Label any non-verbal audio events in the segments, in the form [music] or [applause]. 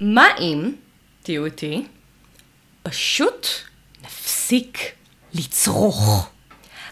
מה אם, תהיו איתי, פשוט נפסיק לצרוך?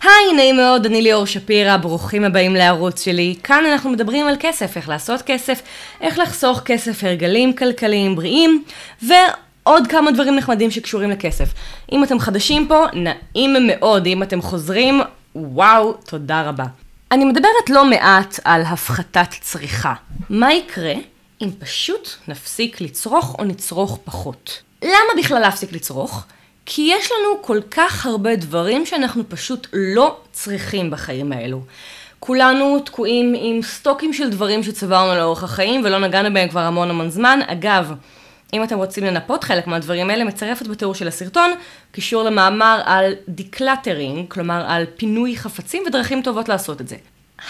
היי, נעים מאוד, אני ליאור שפירא, ברוכים הבאים לערוץ שלי. כאן אנחנו מדברים על כסף, איך לעשות כסף, איך לחסוך כסף, הרגלים כלכליים בריאים, ועוד כמה דברים נחמדים שקשורים לכסף. אם אתם חדשים פה, נעים מאוד. אם אתם חוזרים, וואו, תודה רבה. אני מדברת לא מעט על הפחתת צריכה. מה יקרה אם פשוט נפסיק לצרוך או נצרוך פחות? למה בכלל להפסיק לצרוך? כי יש לנו כל כך הרבה דברים שאנחנו פשוט לא צריכים בחיים האלו. כולנו תקועים עם סטוקים של דברים שצברנו לאורך החיים ולא נגענו בהם כבר המון המון זמן. אגב, אם אתם רוצים לנפות חלק מהדברים האלה, מצרפת בתיאור של הסרטון קישור למאמר על decluttering, כלומר על פינוי חפצים ודרכים טובות לעשות את זה.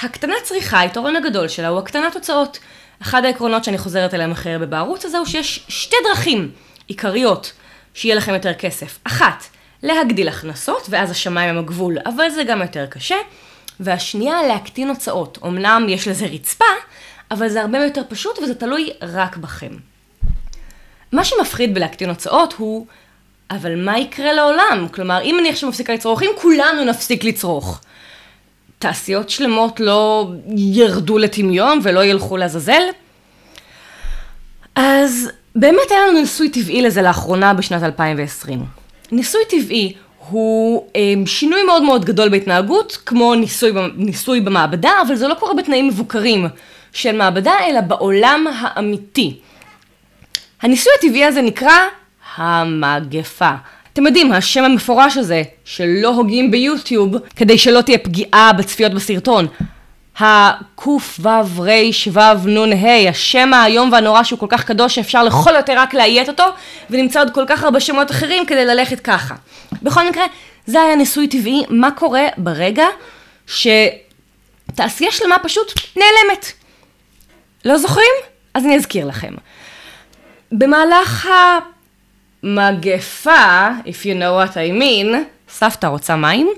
הקטנת צריכה, היתרון הגדול שלה הוא הקטנת הוצאות. אחד העקרונות שאני חוזרת אליהם הכי הרבה בערוץ הזה הוא שיש שתי דרכים עיקריות שיהיה לכם יותר כסף. אחת, להגדיל הכנסות, ואז השמיים הם הגבול, אבל זה גם יותר קשה. והשנייה, להקטין הוצאות. אמנם יש לזה רצפה, אבל זה הרבה יותר פשוט וזה תלוי רק בכם. מה שמפחיד בלהקטין הוצאות הוא, אבל מה יקרה לעולם? כלומר, אם אני עכשיו מפסיקה לצרוך, אם כולנו נפסיק לצרוך, תעשיות שלמות לא ירדו לטמיון ולא ילכו לעזאזל? אז באמת היה לנו ניסוי טבעי לזה לאחרונה בשנת 2020. ניסוי טבעי הוא אמ, שינוי מאוד מאוד גדול בהתנהגות, כמו ניסוי, ניסוי במעבדה, אבל זה לא קורה בתנאים מבוקרים של מעבדה, אלא בעולם האמיתי. הניסוי הטבעי הזה נקרא המגפה. אתם יודעים, השם המפורש הזה, שלא הוגים ביוטיוב, כדי שלא תהיה פגיעה בצפיות בסרטון. הקו"ף-ו"ר-ו"נ-ה, השם האיום והנורא שהוא כל כך קדוש שאפשר לכל יותר רק לאיית אותו, ונמצא עוד כל כך הרבה שמות אחרים כדי ללכת ככה. בכל מקרה, זה היה ניסוי טבעי, מה קורה ברגע שתעשייה שלמה פשוט נעלמת. לא זוכרים? אז אני אזכיר לכם. במהלך המגפה, if you know what I mean, סבתא רוצה מים?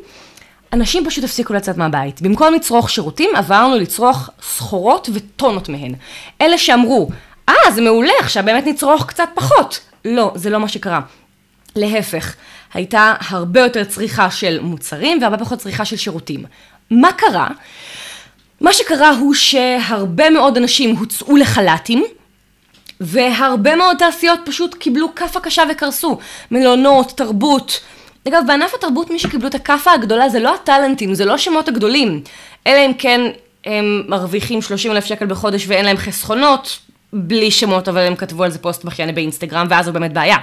אנשים פשוט הפסיקו לצאת מהבית. במקום לצרוך שירותים, עברנו לצרוך סחורות וטונות מהן. אלה שאמרו, אה, זה מעולה, עכשיו באמת נצרוך קצת פחות. לא, זה לא מה שקרה. להפך, הייתה הרבה יותר צריכה של מוצרים והרבה פחות צריכה של שירותים. מה קרה? מה שקרה הוא שהרבה מאוד אנשים הוצאו לחל"תים, והרבה מאוד תעשיות פשוט קיבלו כאפה קשה וקרסו. מלונות, תרבות, אגב, בענף התרבות מי שקיבלו את הכאפה הגדולה זה לא הטאלנטים, זה לא השמות הגדולים. אלא אם כן הם מרוויחים 30 אלף שקל בחודש ואין להם חסכונות, בלי שמות, אבל הם כתבו על זה פוסט בכייני באינסטגרם, ואז זו באמת בעיה.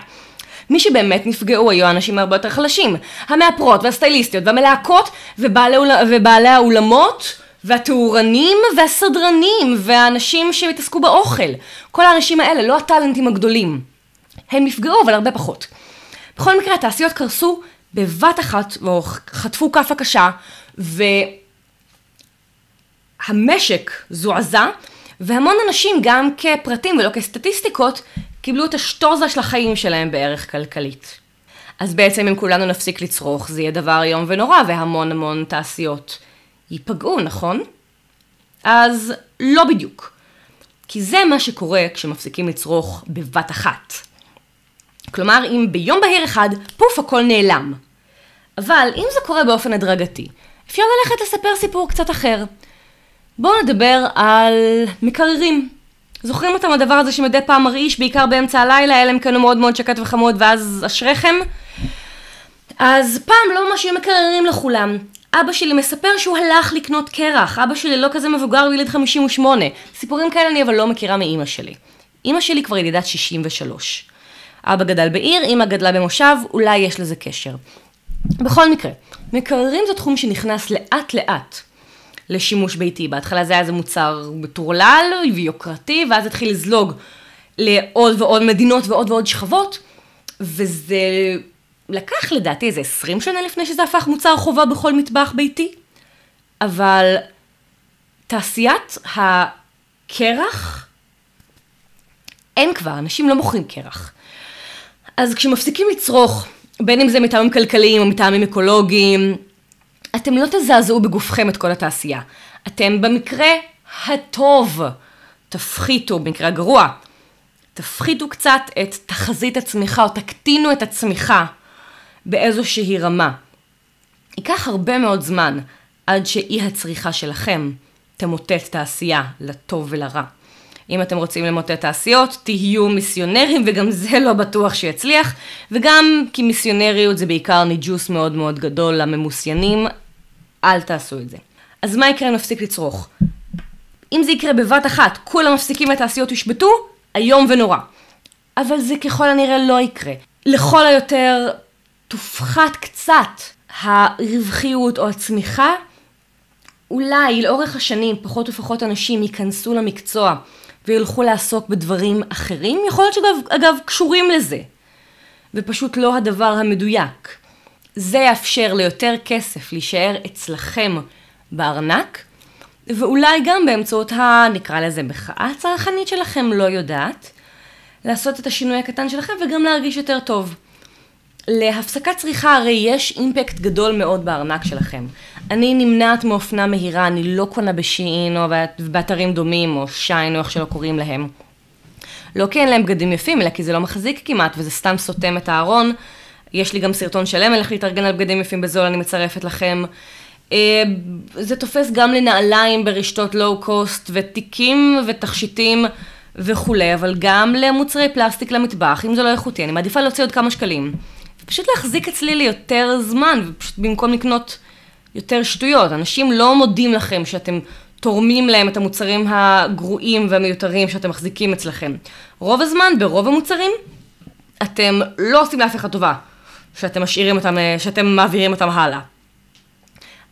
מי שבאמת נפגעו היו האנשים הרבה יותר חלשים. המאפרות והסטייליסטיות והמלהקות ובעלי, ובעלי האולמות והתאורנים והסדרנים והאנשים שהתעסקו באוכל. כל האנשים האלה, לא הטאלנטים הגדולים. הם נפגעו, אבל הרבה פחות. בכל מקרה, התעשיות קרסו בבת אחת, או חטפו כאפה קשה, והמשק זועזע, והמון אנשים, גם כפרטים ולא כסטטיסטיקות, קיבלו את השטוזה של החיים שלהם בערך כלכלית. אז בעצם אם כולנו נפסיק לצרוך, זה יהיה דבר איום ונורא, והמון המון תעשיות ייפגעו, נכון? אז לא בדיוק. כי זה מה שקורה כשמפסיקים לצרוך בבת אחת. כלומר, אם ביום בהיר אחד, פוף, הכל נעלם. אבל אם זה קורה באופן הדרגתי, אפשר ללכת לספר סיפור קצת אחר. בואו נדבר על מקררים. זוכרים אותם הדבר הזה שמדי פעם מרעיש, בעיקר באמצע הלילה, אלא אם כן מאוד מאוד שקט וחמוד, ואז אשריכם? אז פעם לא ממש היו מקררים לכולם. אבא שלי מספר שהוא הלך לקנות קרח, אבא שלי לא כזה מבוגר, הוא ילד 58. סיפורים כאלה אני אבל לא מכירה מאימא שלי. אימא שלי כבר ילידת 63. אבא גדל בעיר, אמא גדלה במושב, אולי יש לזה קשר. בכל מקרה, מקררים זה תחום שנכנס לאט לאט לשימוש ביתי. בהתחלה זה היה איזה מוצר מטורלל ויוקרתי, ואז התחיל לזלוג לעוד ועוד מדינות ועוד ועוד שכבות, וזה לקח לדעתי איזה 20 שנה לפני שזה הפך מוצר חובה בכל מטבח ביתי, אבל תעשיית הקרח, אין כבר, אנשים לא מוכרים קרח. אז כשמפסיקים לצרוך, בין אם זה מטעמים כלכליים או מטעמים אקולוגיים, אתם לא תזעזעו בגופכם את כל התעשייה. אתם במקרה הטוב תפחיתו, במקרה הגרוע, תפחיתו קצת את תחזית הצמיחה או תקטינו את הצמיחה באיזושהי רמה. ייקח הרבה מאוד זמן עד שאי הצריכה שלכם תמוטט תעשייה לטוב ולרע. אם אתם רוצים למוטט תעשיות, תהיו מיסיונרים, וגם זה לא בטוח שיצליח, וגם כי מיסיונריות זה בעיקר ניג'וס מאוד מאוד גדול לממוסיינים, אל תעשו את זה. אז מה יקרה אם נפסיק לצרוך? אם זה יקרה בבת אחת, כולם מפסיקים והתעשיות יושבתו, איום ונורא. אבל זה ככל הנראה לא יקרה. לכל היותר תופחת קצת הרווחיות או הצמיחה, אולי לאורך השנים פחות ופחות אנשים ייכנסו למקצוע וילכו לעסוק בדברים אחרים, יכול להיות שאגב קשורים לזה, ופשוט לא הדבר המדויק. זה יאפשר ליותר כסף להישאר אצלכם בארנק, ואולי גם באמצעות ה... נקרא לזה מחאה צרכנית שלכם, לא יודעת, לעשות את השינוי הקטן שלכם וגם להרגיש יותר טוב. להפסקת צריכה הרי יש אימפקט גדול מאוד בארנק שלכם. אני נמנעת מאופנה מהירה, אני לא קונה בשיעין או באתרים דומים או שיין או איך שלא קוראים להם. לא כי אין להם בגדים יפים, אלא כי זה לא מחזיק כמעט וזה סתם סותם את הארון. יש לי גם סרטון שלם על איך להתארגן על בגדים יפים בזול, אני מצרפת לכם. אה, זה תופס גם לנעליים ברשתות לואו קוסט ותיקים ותכשיטים וכולי, אבל גם למוצרי פלסטיק למטבח, אם זה לא איכותי, אני מעדיפה להוציא עוד כמה שקלים. ופשוט להחזיק אצלי ליותר זמן, ופשוט במקום לקנות יותר שטויות. אנשים לא מודים לכם שאתם תורמים להם את המוצרים הגרועים והמיותרים שאתם מחזיקים אצלכם. רוב הזמן, ברוב המוצרים, אתם לא עושים לאף אחד טובה שאתם משאירים אותם, שאתם מעבירים אותם הלאה.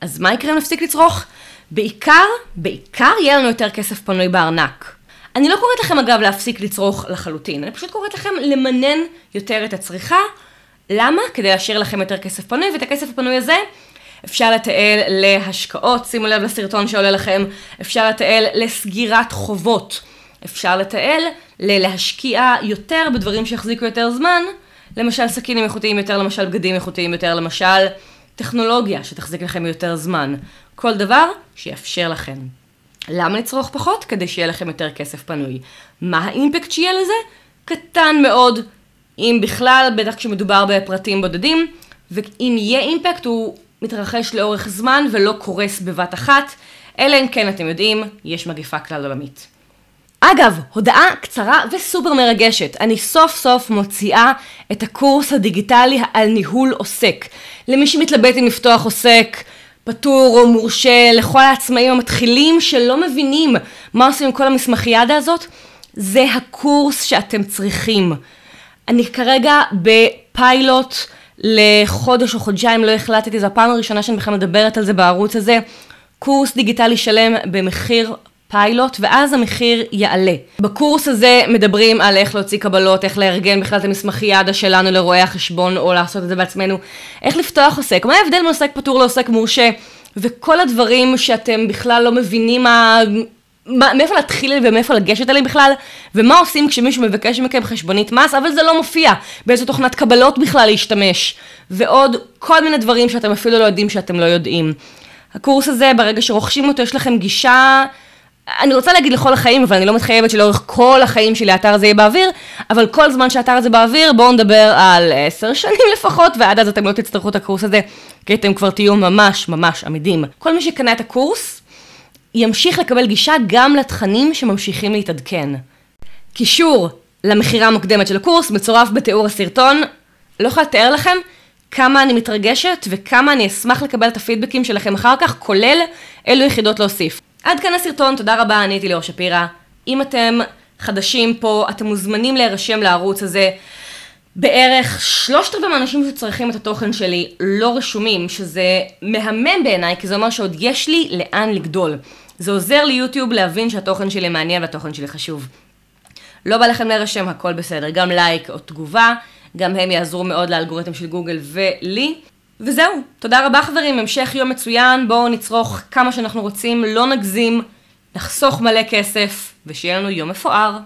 אז מה יקרה אם נפסיק לצרוך? בעיקר, בעיקר יהיה לנו יותר כסף פנוי בארנק. אני לא קוראת לכם אגב להפסיק לצרוך לחלוטין, אני פשוט קוראת לכם למנן יותר את הצריכה. למה? כדי להשאיר לכם יותר כסף פנוי, ואת הכסף הפנוי הזה אפשר לתעל להשקעות, שימו לב לסרטון שעולה לכם, אפשר לתעל לסגירת חובות, אפשר לתעל ללהשקיע יותר בדברים שיחזיקו יותר זמן, למשל סכינים איכותיים יותר, למשל בגדים איכותיים יותר, למשל טכנולוגיה שתחזיק לכם יותר זמן. כל דבר שיאפשר לכם. למה לצרוך פחות? כדי שיהיה לכם יותר כסף פנוי. מה האימפקט שיהיה לזה? קטן מאוד, אם בכלל, בטח כשמדובר בפרטים בודדים, ואם יהיה אימפקט הוא מתרחש לאורך זמן ולא קורס בבת אחת, אלא אם כן אתם יודעים, יש מגיפה כלל עולמית. אגב, הודעה קצרה וסופר מרגשת. אני סוף סוף מוציאה את הקורס הדיגיטלי על ניהול עוסק. למי שמתלבט אם לפתוח עוסק פטור או מורשה, לכל העצמאים המתחילים שלא מבינים מה עושים עם כל המסמכיאדה הזאת, זה הקורס שאתם צריכים. אני כרגע בפיילוט לחודש או חודשיים, לא החלטתי, זו הפעם הראשונה שאני בכלל מדברת על זה בערוץ הזה. קורס דיגיטלי שלם במחיר פיילוט, ואז המחיר יעלה. בקורס הזה מדברים על איך להוציא קבלות, איך לארגן בכלל את המסמכיאדה שלנו לרואי החשבון, או לעשות את זה בעצמנו, איך לפתוח עוסק, מה ההבדל מעוסק פטור לעוסק מורשה, וכל הדברים שאתם בכלל לא מבינים מאיפה להתחיל ומאיפה לגשת אליהם בכלל, ומה עושים כשמישהו מבקש מכם חשבונית מס, אבל זה לא מופיע, באיזו תוכנת קבלות בכלל להשתמש, ועוד כל מיני דברים שאתם אפילו לא יודעים שאתם לא יודעים. הקורס הזה, ברגע שרוכשים אותו, יש לכם גישה אני רוצה להגיד לכל החיים, אבל אני לא מתחייבת שלאורך כל החיים שלי האתר הזה יהיה באוויר, אבל כל זמן שהאתר הזה באוויר, בואו נדבר על עשר [laughs] שנים לפחות, ועד אז אתם לא תצטרכו את הקורס הזה, כי אתם כבר תהיו ממש ממש עמידים. כל מי שקנה את הקורס, ימשיך לקבל גישה גם לתכנים שממשיכים להתעדכן. קישור למכירה המוקדמת של הקורס מצורף בתיאור הסרטון. לא יכולה לתאר לכם כמה אני מתרגשת וכמה אני אשמח לקבל את הפידבקים שלכם אחר כך, כולל אילו יחידות להוסיף. עד כאן הסרטון, תודה רבה, אני הייתי ליאור שפירא. אם אתם חדשים פה, אתם מוזמנים להירשם לערוץ הזה. בערך שלושת רבעי מהאנשים שצריכים את התוכן שלי לא רשומים, שזה מהמם בעיניי, כי זה אומר שעוד יש לי לאן לגדול. זה עוזר ליוטיוב להבין שהתוכן שלי מעניין והתוכן שלי חשוב. לא בא לכם להירשם, הכל בסדר, גם לייק או תגובה, גם הם יעזרו מאוד לאלגוריתם של גוגל ולי. וזהו, תודה רבה חברים, המשך יום מצוין, בואו נצרוך כמה שאנחנו רוצים, לא נגזים, נחסוך מלא כסף, ושיהיה לנו יום מפואר.